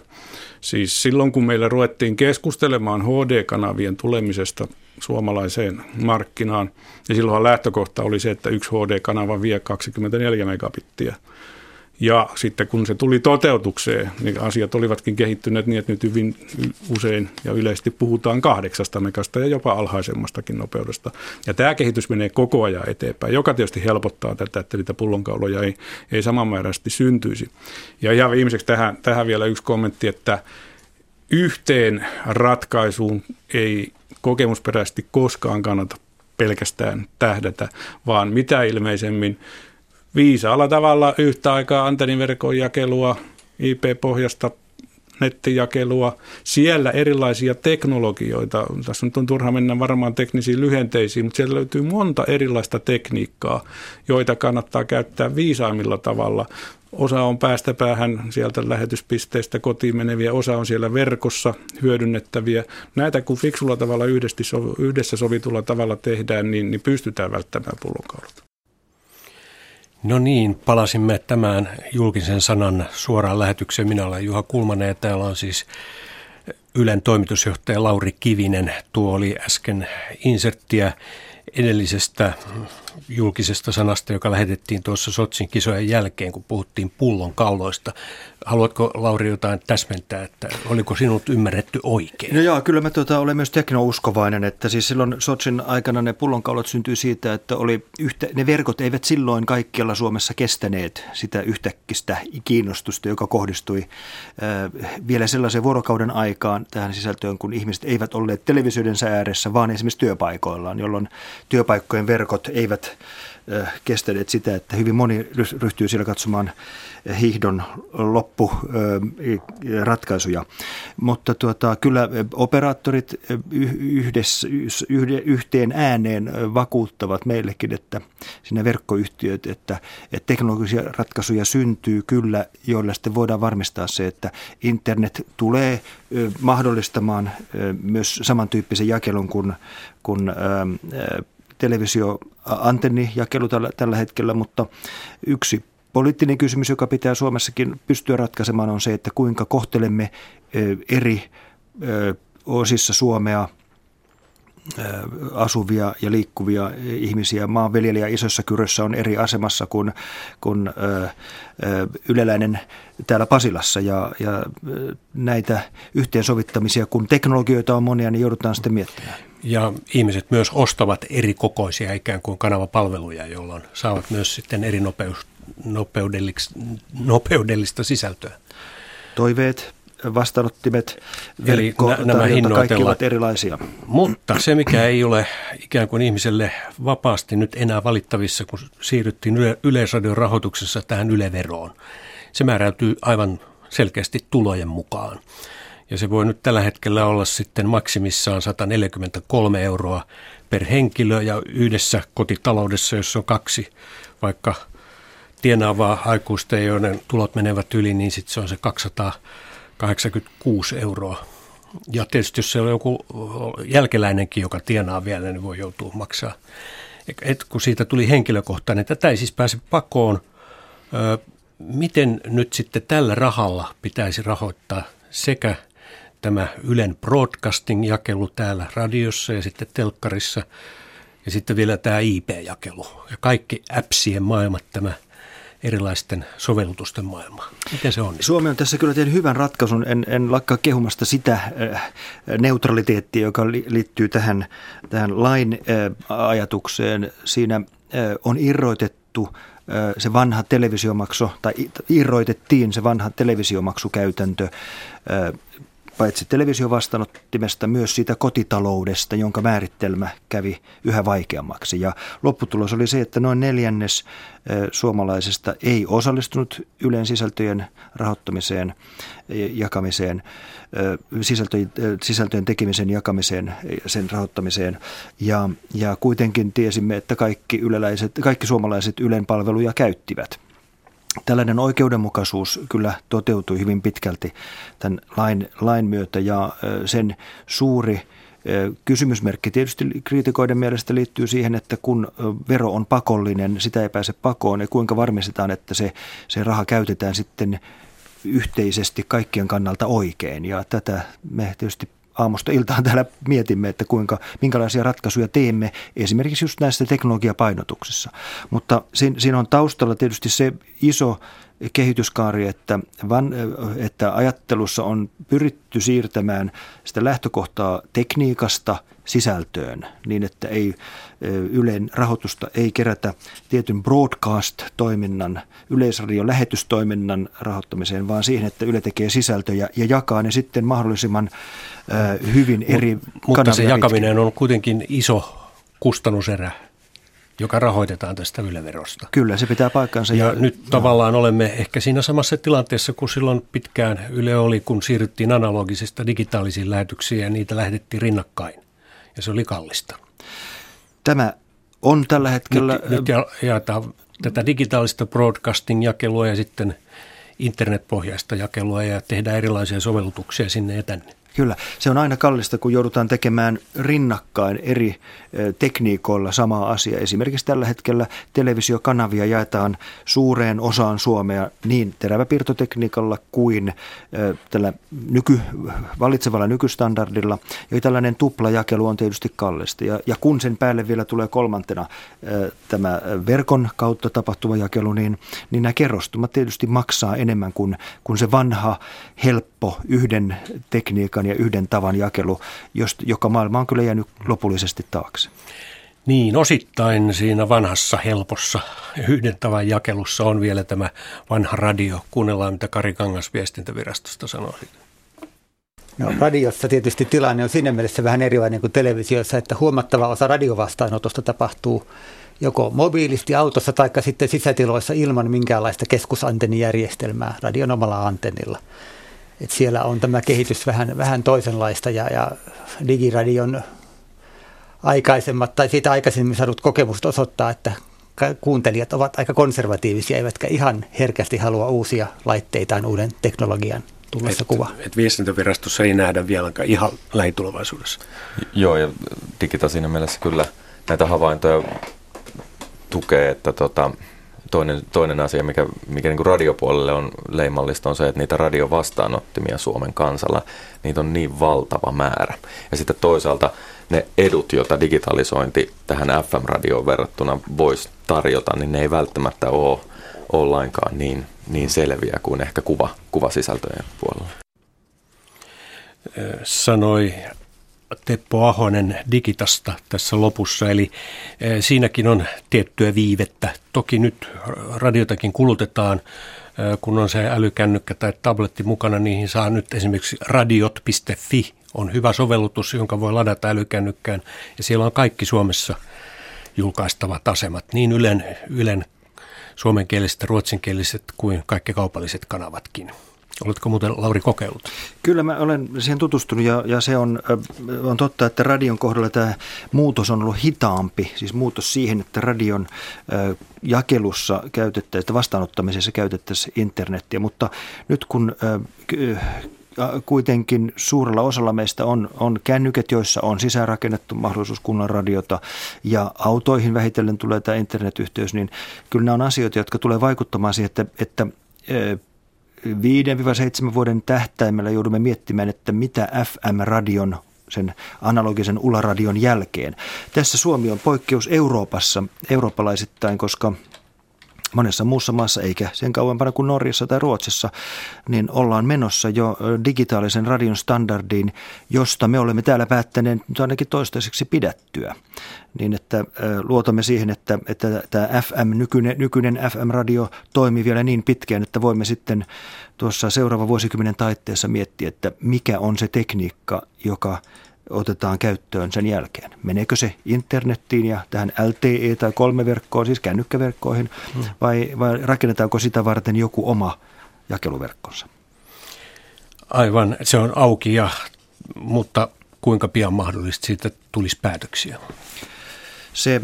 Siis silloin kun meillä ruvettiin keskustelemaan HD-kanavien tulemisesta suomalaiseen markkinaan, ja silloinhan lähtökohta oli se, että yksi HD-kanava vie 24 megabittiä – ja sitten kun se tuli toteutukseen, niin asiat olivatkin kehittyneet niin, että nyt hyvin usein ja yleisesti puhutaan kahdeksasta megasta ja jopa alhaisemmastakin nopeudesta. Ja tämä kehitys menee koko ajan eteenpäin, joka tietysti helpottaa tätä, että niitä pullonkauloja ei, ei samanmääräisesti syntyisi. Ja ihan viimeiseksi tähän, tähän vielä yksi kommentti, että yhteen ratkaisuun ei kokemusperäisesti koskaan kannata pelkästään tähdätä, vaan mitä ilmeisemmin viisaalla tavalla yhtä aikaa antenniverkon jakelua, IP-pohjasta nettijakelua, siellä erilaisia teknologioita. Tässä nyt on turha mennä varmaan teknisiin lyhenteisiin, mutta siellä löytyy monta erilaista tekniikkaa, joita kannattaa käyttää viisaimmilla tavalla. Osa on päästä päähän sieltä lähetyspisteistä kotiin meneviä, osa on siellä verkossa hyödynnettäviä. Näitä kun fiksulla tavalla yhdessä sovitulla tavalla tehdään, niin, niin pystytään välttämään pullonkaulut. No niin, palasimme tämän julkisen sanan suoraan lähetykseen. Minä olen Juha Kulmanen ja täällä on siis Ylen toimitusjohtaja Lauri Kivinen. Tuo oli äsken inserttiä edellisestä julkisesta sanasta, joka lähetettiin tuossa Sotsin kisojen jälkeen, kun puhuttiin pullon kauloista. Haluatko Lauri jotain täsmentää, että oliko sinut ymmärretty oikein? No joo, kyllä mä tuota, olen myös teknouskovainen, että siis silloin Sotsin aikana ne pullonkaulat syntyi siitä, että oli yhtä, ne verkot eivät silloin kaikkialla Suomessa kestäneet sitä yhtäkkistä kiinnostusta, joka kohdistui äh, vielä sellaisen vuorokauden aikaan tähän sisältöön, kun ihmiset eivät olleet televisioiden ääressä, vaan esimerkiksi työpaikoillaan, jolloin työpaikkojen verkot eivät kestäneet sitä, että hyvin moni ryhtyy siellä katsomaan hiihdon loppuratkaisuja. Mutta tuota, kyllä operaattorit yhdessä, yhteen ääneen vakuuttavat meillekin, että siinä verkkoyhtiöt, että, että teknologisia ratkaisuja syntyy kyllä, joilla sitten voidaan varmistaa se, että internet tulee mahdollistamaan myös samantyyppisen jakelun kuin, kuin televisioantennijakelu tällä, tällä hetkellä, mutta yksi poliittinen kysymys, joka pitää Suomessakin pystyä ratkaisemaan, on se, että kuinka kohtelemme eri osissa Suomea asuvia ja liikkuvia ihmisiä. Maanviljelijä isossa kyrössä on eri asemassa kuin, kuin yleläinen täällä Pasilassa ja, ja näitä yhteensovittamisia, kun teknologioita on monia, niin joudutaan sitten miettimään. Ja ihmiset myös ostavat eri kokoisia ikään kuin kanavapalveluja, jolloin saavat myös sitten eri nopeus, nopeudellista sisältöä. Toiveet, vastaanottimet, Eli nämä kaikki ovat erilaisia. Mutta se, mikä ei ole ikään kuin ihmiselle vapaasti nyt enää valittavissa, kun siirryttiin yle, Yleisradion rahoituksessa tähän yleveroon, se määräytyy aivan selkeästi tulojen mukaan. Ja se voi nyt tällä hetkellä olla sitten maksimissaan 143 euroa per henkilö ja yhdessä kotitaloudessa, jos on kaksi vaikka tienaavaa aikuista, joiden tulot menevät yli, niin sitten se on se 286 euroa. Ja tietysti jos se on joku jälkeläinenkin, joka tienaa vielä, niin voi joutua maksaa. Et kun siitä tuli henkilökohtainen, tätä ei siis pääse pakoon. Miten nyt sitten tällä rahalla pitäisi rahoittaa sekä tämä Ylen broadcasting-jakelu täällä radiossa ja sitten telkkarissa ja sitten vielä tämä IP-jakelu ja kaikki appsien maailmat, tämä erilaisten sovellutusten maailma. Miten se on? Suomi on tässä kyllä tehnyt hyvän ratkaisun. En, en lakkaa kehumasta sitä äh, neutraliteettia, joka liittyy tähän, tähän lain äh, ajatukseen. Siinä äh, on irroitettu se vanha televisiomaksu, tai irroitettiin se vanha televisiomaksukäytäntö paitsi televisiovastaanottimesta myös siitä kotitaloudesta, jonka määrittelmä kävi yhä vaikeammaksi. Ja lopputulos oli se, että noin neljännes suomalaisesta ei osallistunut Ylen sisältöjen rahoittamiseen, jakamiseen, sisältöjen, sisältöjen tekemisen jakamiseen, sen rahoittamiseen. Ja, ja kuitenkin tiesimme, että kaikki, yleläiset, kaikki suomalaiset Ylen palveluja käyttivät – Tällainen oikeudenmukaisuus kyllä toteutui hyvin pitkälti tämän lain, lain myötä ja sen suuri Kysymysmerkki tietysti kriitikoiden mielestä liittyy siihen, että kun vero on pakollinen, sitä ei pääse pakoon, ja kuinka varmistetaan, että se, se raha käytetään sitten yhteisesti kaikkien kannalta oikein. Ja tätä me tietysti aamusta iltaan täällä mietimme, että kuinka, minkälaisia ratkaisuja teemme esimerkiksi just näissä teknologiapainotuksissa. Mutta siinä on taustalla tietysti se iso kehityskaari, että, van, että ajattelussa on pyritty siirtämään sitä lähtökohtaa tekniikasta sisältöön niin, että ei Ylen rahoitusta ei kerätä tietyn broadcast-toiminnan, yleisradion lähetystoiminnan rahoittamiseen, vaan siihen, että Yle tekee sisältöjä ja jakaa ne sitten mahdollisimman hyvin eri Mut, Mutta se jakaminen on kuitenkin iso kustannuserä joka rahoitetaan tästä yleverosta. Kyllä, se pitää paikkansa. Ja, ja nyt no. tavallaan olemme ehkä siinä samassa tilanteessa kuin silloin pitkään Yle oli, kun siirryttiin analogisista digitaalisiin lähetyksiin ja niitä lähetettiin rinnakkain. Ja se oli kallista. Tämä on tällä hetkellä... Nyt, nyt jaetaan tätä digitaalista broadcasting-jakelua ja sitten internetpohjaista jakelua ja tehdään erilaisia sovellutuksia sinne ja tänne. Kyllä, se on aina kallista, kun joudutaan tekemään rinnakkain eri tekniikoilla samaa asiaa. Esimerkiksi tällä hetkellä televisiokanavia jaetaan suureen osaan Suomea niin teräväpiirtotekniikalla kuin tällä nyky, valitsevalla nykystandardilla. Ja tällainen tuplajakelu on tietysti kallista. Ja, ja kun sen päälle vielä tulee kolmantena tämä verkon kautta tapahtuva jakelu, niin, niin nämä kerrostumat tietysti maksaa enemmän kuin, kuin se vanha, helppo, yhden tekniikan ja yhden tavan jakelu, joka maailma on kyllä jäänyt lopullisesti taakse. Niin, osittain siinä vanhassa helpossa yhden tavan jakelussa on vielä tämä vanha radio. Kuunnellaan, mitä Kari Kangas viestintävirastosta sanoi. No, radiossa tietysti tilanne on siinä mielessä vähän erilainen kuin televisiossa, että huomattava osa radiovastaanotosta tapahtuu joko mobiilisti autossa tai sitten sisätiloissa ilman minkäänlaista keskusantennijärjestelmää radion omalla antennilla. Et siellä on tämä kehitys vähän, vähän toisenlaista ja, ja digiradion aikaisemmat tai siitä aikaisemmin saadut kokemukset osoittaa, että kuuntelijat ovat aika konservatiivisia, eivätkä ihan herkästi halua uusia laitteitaan uuden teknologian tullessa et, kuva. Et viestintävirastossa ei nähdä vielä ihan lähitulevaisuudessa. Joo, ja Digita siinä mielessä kyllä näitä havaintoja tukee, että tota, toinen, toinen asia, mikä, mikä niin kuin radiopuolelle on leimallista, on se, että niitä radiovastaanottimia Suomen kansalla, niitä on niin valtava määrä. Ja sitten toisaalta ne edut, joita digitalisointi tähän FM-radioon verrattuna voisi tarjota, niin ne ei välttämättä ole, ole lainkaan niin, niin selviä kuin ehkä kuva, kuvasisältöjen puolella. Sanoi Teppo Ahonen Digitasta tässä lopussa, eli eh, siinäkin on tiettyä viivettä. Toki nyt radiotakin kulutetaan, eh, kun on se älykännykkä tai tabletti mukana, niihin saa nyt esimerkiksi radiot.fi on hyvä sovellutus, jonka voi ladata älykännykkään, ja siellä on kaikki Suomessa julkaistavat asemat, niin Ylen, Ylen suomenkieliset, ruotsinkieliset kuin kaikki kaupalliset kanavatkin. Oletko muuten Lauri kokeillut? Kyllä mä olen siihen tutustunut ja, ja se on, on totta, että radion kohdalla tämä muutos on ollut hitaampi. Siis muutos siihen, että radion jakelussa käytettäisiin, vastaanottamisessa käytettäisiin internettiä. Mutta nyt kun kuitenkin suurella osalla meistä on, on kännykät, joissa on sisäänrakennettu mahdollisuus kunnan radiota ja autoihin vähitellen tulee tämä internetyhteys, niin kyllä nämä on asioita, jotka tulee vaikuttamaan siihen, että, että 5-7 vuoden tähtäimellä joudumme miettimään, että mitä FM-radion sen analogisen ularadion jälkeen. Tässä Suomi on poikkeus Euroopassa, eurooppalaisittain, koska monessa muussa maassa, eikä sen kauempana kuin Norjassa tai Ruotsissa, niin ollaan menossa jo digitaalisen radion standardiin, josta me olemme täällä päättäneet nyt ainakin toistaiseksi pidättyä. Niin että luotamme siihen, että, että tämä FM, nykyinen, nykyinen FM-radio toimii vielä niin pitkään, että voimme sitten tuossa seuraavan vuosikymmenen taitteessa miettiä, että mikä on se tekniikka, joka otetaan käyttöön sen jälkeen? Meneekö se internettiin ja tähän LTE- tai kolmeverkkoon, siis kännykkäverkkoihin, hmm. vai, vai rakennetaanko sitä varten joku oma jakeluverkkonsa? Aivan, se on auki, ja, mutta kuinka pian mahdollisesti siitä tulisi päätöksiä? Se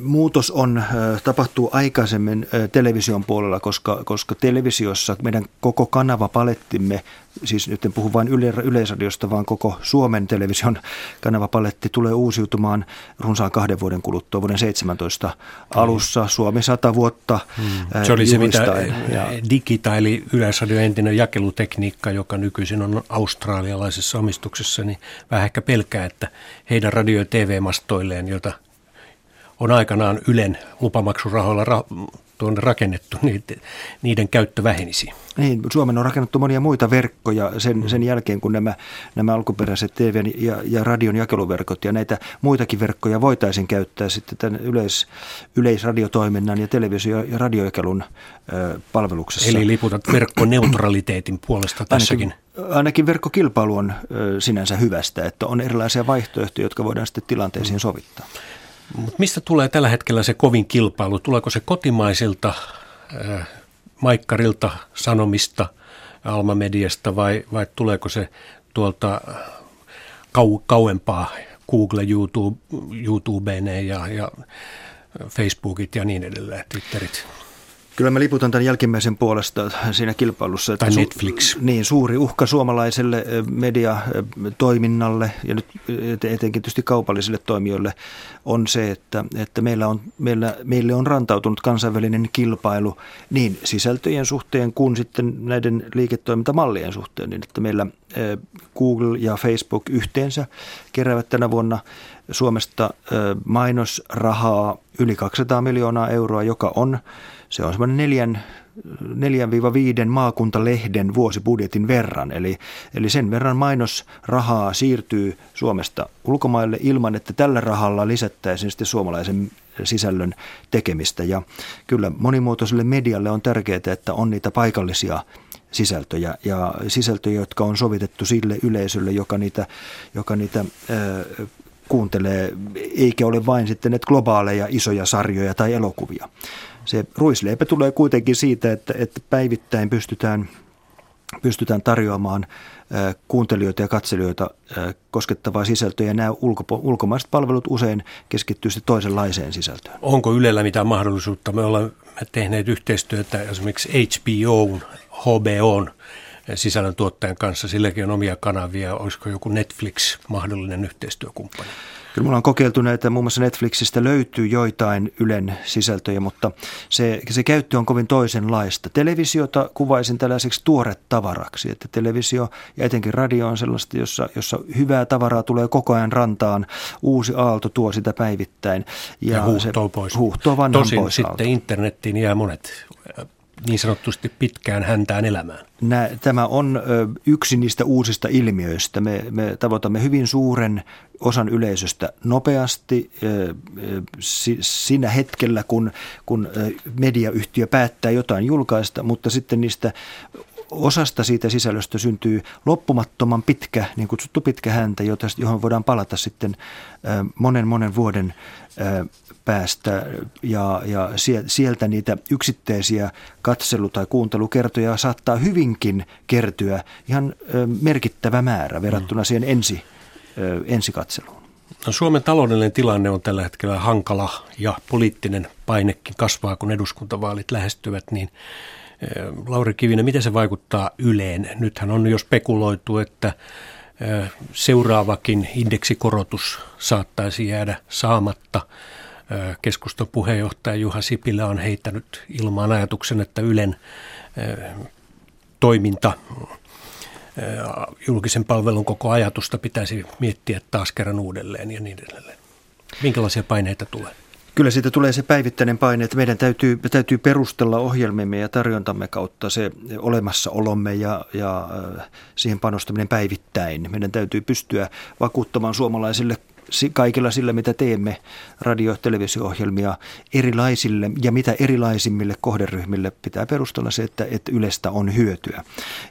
muutos on, tapahtuu aikaisemmin television puolella, koska, koska televisiossa meidän koko kanavapalettimme, siis nyt en puhu vain yle, Yleisradiosta, vaan koko Suomen television kanavapaletti tulee uusiutumaan runsaan kahden vuoden kuluttua, vuoden 17 alussa, Suomi 100 vuotta hmm. Se oli se, mitä ja, Digita, eli Yleisradion entinen jakelutekniikka, joka nykyisin on australialaisessa omistuksessa, niin vähän ehkä pelkää, että heidän radio- ja TV-mastoilleen, jota on aikanaan Ylen lupamaksurahoilla ra- tuonne rakennettu, niin niiden käyttö vähenisi. Niin, Suomen on rakennettu monia muita verkkoja sen, sen jälkeen, kun nämä, nämä alkuperäiset TV- ja, ja radion jakeluverkot ja näitä muitakin verkkoja voitaisiin käyttää sitten tämän yleis, yleisradiotoiminnan ja televisio- ja radiojakelun ö, palveluksessa. Eli liputat verkkoneutraliteetin puolesta tässäkin. Ainakin, ainakin verkkokilpailu on ö, sinänsä hyvästä, että on erilaisia vaihtoehtoja, jotka voidaan sitten tilanteisiin sovittaa. Mut mistä tulee tällä hetkellä se kovin kilpailu? Tuleeko se kotimaisilta, äh, Maikkarilta, Sanomista, Alma-mediasta vai, vai tuleeko se tuolta kau, kauempaa Google, YouTube, YouTubeen ja, ja Facebookit ja niin edelleen, Twitterit? Kyllä mä liputan tämän jälkimmäisen puolesta siinä kilpailussa. Että tai su- Netflix. Niin, suuri uhka suomalaiselle mediatoiminnalle ja nyt etenkin tietysti kaupallisille toimijoille on se, että, että meillä on, meillä, meille on rantautunut kansainvälinen kilpailu niin sisältöjen suhteen kuin sitten näiden liiketoimintamallien suhteen, niin että meillä Google ja Facebook yhteensä keräävät tänä vuonna Suomesta mainosrahaa yli 200 miljoonaa euroa, joka on, se on semmoinen neljän 4-5 maakuntalehden vuosibudjetin verran. Eli, eli sen verran mainosrahaa siirtyy Suomesta ulkomaille ilman, että tällä rahalla lisättäisiin sitten suomalaisen sisällön tekemistä. Ja kyllä monimuotoiselle medialle on tärkeää, että on niitä paikallisia sisältöjä ja sisältöjä, jotka on sovitettu sille yleisölle, joka niitä, joka niitä ää, kuuntelee, eikä ole vain sitten näitä globaaleja isoja sarjoja tai elokuvia. Se ruisleipä tulee kuitenkin siitä, että, että päivittäin pystytään, pystytään tarjoamaan kuuntelijoita ja katselijoita koskettavaa sisältöä ja nämä ulko, ulkomaiset palvelut usein keskittyy sitten toisenlaiseen sisältöön. Onko Ylellä mitään mahdollisuutta? Me olemme tehneet yhteistyötä esimerkiksi HBO, HBOn sisällöntuottajan kanssa. Silläkin on omia kanavia. Olisiko joku Netflix mahdollinen yhteistyökumppani? Kyllä me ollaan kokeiltu näitä, muun muassa Netflixistä löytyy joitain Ylen sisältöjä, mutta se, se käyttö on kovin toisenlaista. Televisiota kuvaisin tällaiseksi tavaraksi, että televisio ja etenkin radio on sellaista, jossa, jossa hyvää tavaraa tulee koko ajan rantaan, uusi aalto tuo sitä päivittäin. Ja, ja huuhtoo pois. Huuhtoo Tosin pois sitten aalto. internettiin jää monet niin sanotusti pitkään häntään elämään? Nä, tämä on ö, yksi niistä uusista ilmiöistä. Me, me tavoitamme hyvin suuren osan yleisöstä nopeasti ö, si, siinä hetkellä, kun, kun mediayhtiö päättää jotain julkaista, mutta sitten niistä osasta siitä sisällöstä syntyy loppumattoman pitkä, niin kutsuttu pitkä häntä, johon voidaan palata sitten monen monen vuoden päästä ja, ja sieltä niitä yksittäisiä katselu- tai kuuntelukertoja saattaa hyvinkin kertyä ihan merkittävä määrä verrattuna siihen ensi, ensikatseluun. No, Suomen taloudellinen tilanne on tällä hetkellä hankala ja poliittinen painekin kasvaa, kun eduskuntavaalit lähestyvät, niin Lauri Kivinen, miten se vaikuttaa Yleen? Nythän on jo spekuloitu, että seuraavakin indeksikorotus saattaisi jäädä saamatta. Keskustan puheenjohtaja Juha Sipilä on heittänyt ilmaan ajatuksen, että Ylen toiminta, julkisen palvelun koko ajatusta pitäisi miettiä taas kerran uudelleen ja niin edelleen. Minkälaisia paineita tulee? Kyllä siitä tulee se päivittäinen paine, että meidän täytyy, me täytyy perustella ohjelmimme ja tarjontamme kautta se olemassaolomme ja, ja siihen panostaminen päivittäin. Meidän täytyy pystyä vakuuttamaan suomalaisille kaikilla sillä, mitä teemme, radio- ja televisio-ohjelmia erilaisille ja mitä erilaisimmille kohderyhmille pitää perustella se, että, että Ylestä on hyötyä.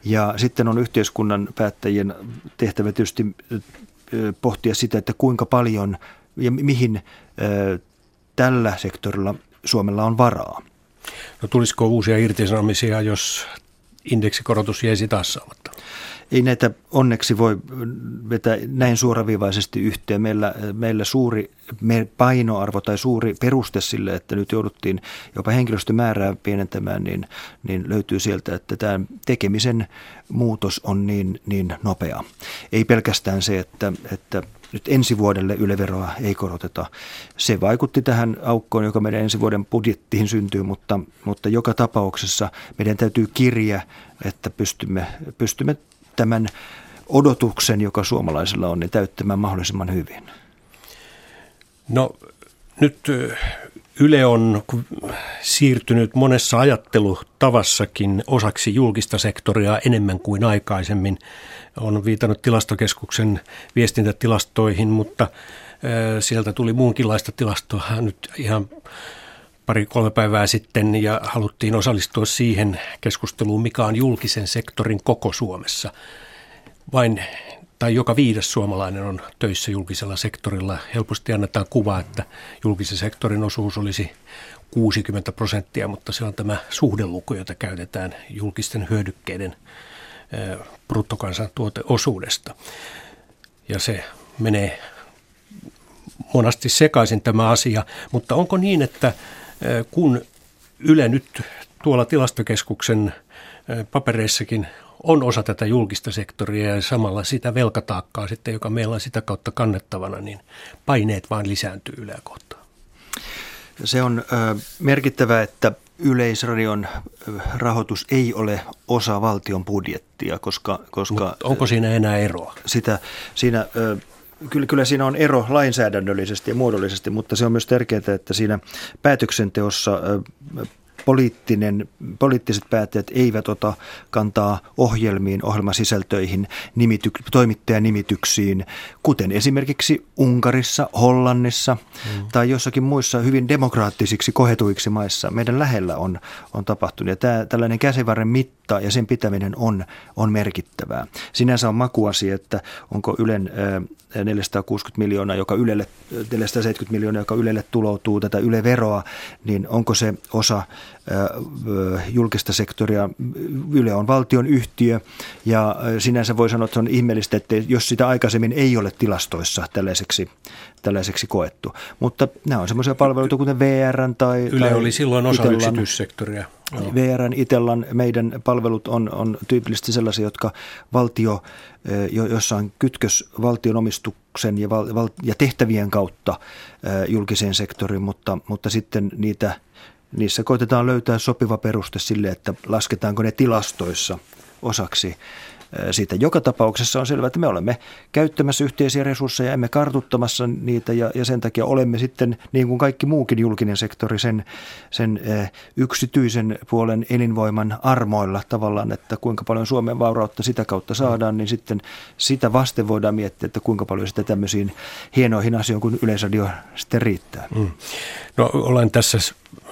Ja sitten on yhteiskunnan päättäjien tehtävä tietysti pohtia sitä, että kuinka paljon ja mihin tällä sektorilla Suomella on varaa. No tulisiko uusia irtisanomisia, jos indeksikorotus jäisi taas saamatta? Ei näitä onneksi voi vetää näin suoraviivaisesti yhteen. Meillä, meillä suuri painoarvo tai suuri peruste sille, että nyt jouduttiin jopa henkilöstömäärää pienentämään, niin, niin löytyy sieltä, että tämä tekemisen muutos on niin, niin nopea. Ei pelkästään se, että, että nyt ensi vuodelle yleveroa ei koroteta. Se vaikutti tähän aukkoon, joka meidän ensi vuoden budjettiin syntyy, mutta, mutta joka tapauksessa meidän täytyy kirja, että pystymme, pystymme tämän odotuksen, joka suomalaisilla on, niin täyttämään mahdollisimman hyvin. No nyt Yle on siirtynyt monessa ajattelutavassakin osaksi julkista sektoria enemmän kuin aikaisemmin. On viitannut tilastokeskuksen viestintätilastoihin, mutta sieltä tuli muunkinlaista tilastoa nyt ihan pari-kolme päivää sitten ja haluttiin osallistua siihen keskusteluun, mikä on julkisen sektorin koko Suomessa. Vain tai joka viides suomalainen on töissä julkisella sektorilla. Helposti annetaan kuva, että julkisen sektorin osuus olisi 60 prosenttia, mutta se on tämä suhdeluku, jota käytetään julkisten hyödykkeiden bruttokansantuoteosuudesta. Ja se menee monasti sekaisin tämä asia, mutta onko niin, että kun Yle nyt tuolla tilastokeskuksen papereissakin on osa tätä julkista sektoria ja samalla sitä velkataakkaa sitten, joka meillä on sitä kautta kannettavana, niin paineet vain lisääntyy Yleä kohtaan. Se on ö, merkittävää, että Yleisradion rahoitus ei ole osa valtion budjettia, koska... koska Mut onko siinä enää eroa? Sitä, siinä, kyllä, kyllä siinä on ero lainsäädännöllisesti ja muodollisesti, mutta se on myös tärkeää, että siinä päätöksenteossa poliittinen, poliittiset päättäjät eivät ota kantaa ohjelmiin, ohjelmasisältöihin, nimity, toimittajanimityksiin, kuten esimerkiksi Unkarissa, Hollannissa mm. tai jossakin muissa hyvin demokraattisiksi kohetuiksi maissa. Meidän lähellä on, on tapahtunut ja tämä, tällainen käsivarren mitta ja sen pitäminen on, on merkittävää. Sinänsä on makuasia, että onko Ylen 460 miljoonaa, joka Ylelle, 470 miljoonaa, joka Ylelle tuloutuu tätä Yle-veroa, niin onko se osa julkista sektoria. Yle on valtion yhtiö ja sinänsä voi sanoa, että on ihmeellistä, että jos sitä aikaisemmin ei ole tilastoissa tällaiseksi, tällaiseksi koettu. Mutta nämä on semmoisia palveluita kuten VR tai Yle tai oli silloin osa Itellan, yksityissektoria. VRn, Itellan, meidän palvelut on, on tyypillisesti sellaisia, jotka valtio, jossa on kytkös valtion omistuksen ja, val, ja tehtävien kautta julkiseen sektoriin, mutta, mutta sitten niitä – niissä koitetaan löytää sopiva peruste sille, että lasketaanko ne tilastoissa osaksi siitä. Joka tapauksessa on selvää, että me olemme käyttämässä yhteisiä resursseja, emme kartuttamassa niitä ja, ja sen takia olemme sitten, niin kuin kaikki muukin julkinen sektori, sen, sen yksityisen puolen elinvoiman armoilla tavallaan, että kuinka paljon Suomen vaurautta sitä kautta saadaan, niin sitten sitä vasten voidaan miettiä, että kuinka paljon sitä tämmöisiin hienoihin asioihin kuin Yleisradio sitten riittää. Mm. No olen tässä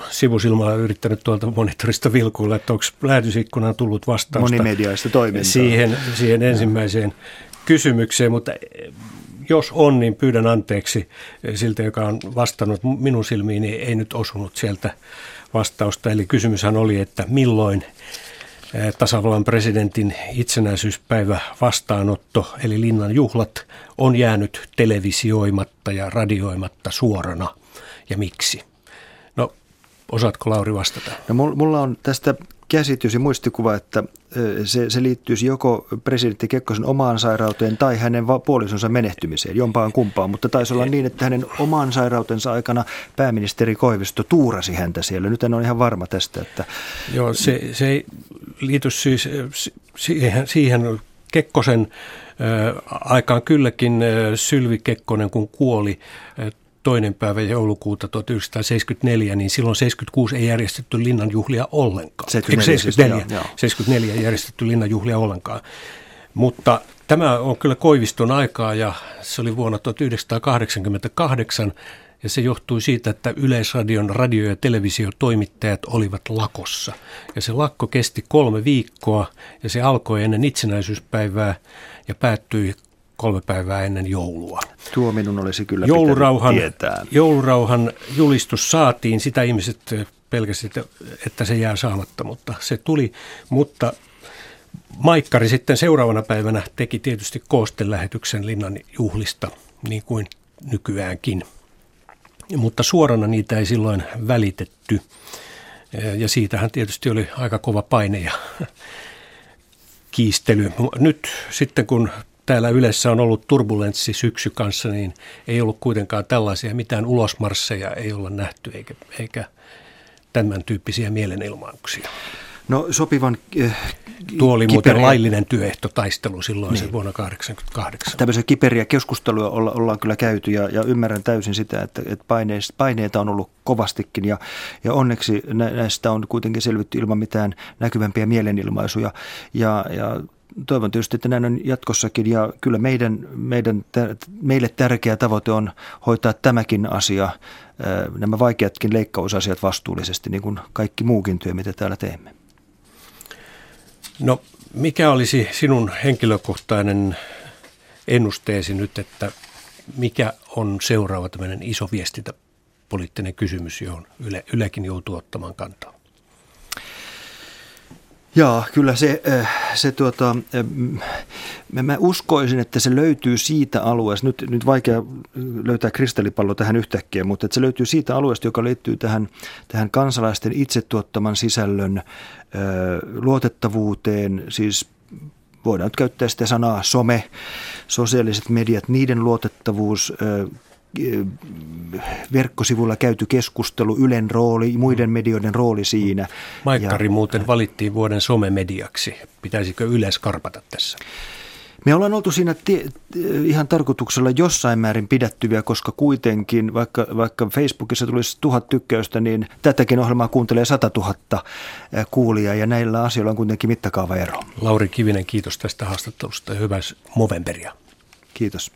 sivusilmalla yrittänyt tuolta monitorista vilkuilla, että onko lähetysikkunaan tullut vastausta Monimediaista toimintaa. Siihen, siihen ensimmäiseen kysymykseen, mutta jos on, niin pyydän anteeksi siltä, joka on vastannut minun silmiin, niin ei nyt osunut sieltä vastausta. Eli kysymyshän oli, että milloin eh, tasavallan presidentin itsenäisyyspäivä vastaanotto, eli linnan juhlat, on jäänyt televisioimatta ja radioimatta suorana ja miksi? Osaatko Lauri vastata? No, mulla on tästä käsitys ja muistikuva, että se, se liittyisi joko presidentti Kekkosen omaan sairauteen tai hänen puolisonsa menehtymiseen, jompaan kumpaan. Mutta taisi olla niin, että hänen oman sairautensa aikana pääministeri Koivisto tuurasi häntä siellä. Nyt en ole ihan varma tästä. Että... Joo, se, se ei liity siis siihen, siihen Kekkosen aikaan kylläkin Sylvi Kekkonen, kun kuoli toinen päivä joulukuuta 1974, niin silloin 76 ei järjestetty linnanjuhlia ollenkaan. 74, 74, siis, 74 ei järjestetty linnanjuhlia ollenkaan. Mutta tämä on kyllä Koiviston aikaa ja se oli vuonna 1988 ja se johtui siitä, että Yleisradion radio- ja televisiotoimittajat olivat lakossa. Ja se lakko kesti kolme viikkoa ja se alkoi ennen itsenäisyyspäivää ja päättyi kolme päivää ennen joulua. Tuo minun olisi kyllä joulurauhan, tietää. Joulurauhan julistus saatiin, sitä ihmiset pelkäsivät, että se jää saamatta, mutta se tuli. Mutta Maikkari sitten seuraavana päivänä teki tietysti koostelähetyksen linnan juhlista, niin kuin nykyäänkin. Mutta suorana niitä ei silloin välitetty. Ja siitähän tietysti oli aika kova paine ja [LAUGHS] kiistely. Nyt sitten kun täällä yleensä on ollut turbulenssi syksy kanssa, niin ei ollut kuitenkaan tällaisia mitään ulosmarsseja ei olla nähty eikä, eikä tämän tyyppisiä mielenilmauksia. No sopivan äh, Tuo oli muuten laillinen työehtotaistelu silloin niin. se vuonna 1988. Tämmöisiä kiperiä keskusteluja olla, ollaan kyllä käyty ja, ja ymmärrän täysin sitä, että, että paineista, paineita on ollut kovastikin ja, ja onneksi näistä on kuitenkin selvitty ilman mitään näkyvämpiä mielenilmaisuja ja, ja toivon tietysti, että näin on jatkossakin ja kyllä meidän, meidän, meille tärkeä tavoite on hoitaa tämäkin asia, nämä vaikeatkin leikkausasiat vastuullisesti, niin kuin kaikki muukin työ, mitä täällä teemme. No mikä olisi sinun henkilökohtainen ennusteesi nyt, että mikä on seuraava tämmöinen iso viestintäpoliittinen kysymys, johon Yle, Ylekin joutuu ottamaan kantaa? Joo, kyllä se, äh, se tuota, äh, mä uskoisin, että se löytyy siitä alueesta, nyt, nyt vaikea löytää kristallipallo tähän yhtäkkiä, mutta että se löytyy siitä alueesta, joka liittyy tähän, tähän kansalaisten itse tuottaman sisällön äh, luotettavuuteen, siis voidaan nyt käyttää sitä sanaa some, sosiaaliset mediat, niiden luotettavuus, verkkosivulla käyty keskustelu, Ylen rooli, muiden medioiden rooli siinä. Maikkari ja, muuten valittiin vuoden somemediaksi. Pitäisikö Yle skarpata tässä? Me ollaan oltu siinä tie, ihan tarkoituksella jossain määrin pidättyviä, koska kuitenkin vaikka, vaikka Facebookissa tulisi tuhat tykkäystä, niin tätäkin ohjelmaa kuuntelee sata tuhatta kuulijaa ja näillä asioilla on kuitenkin mittakaava ero. Lauri Kivinen, kiitos tästä haastattelusta ja hyvää Movemberia. Kiitos.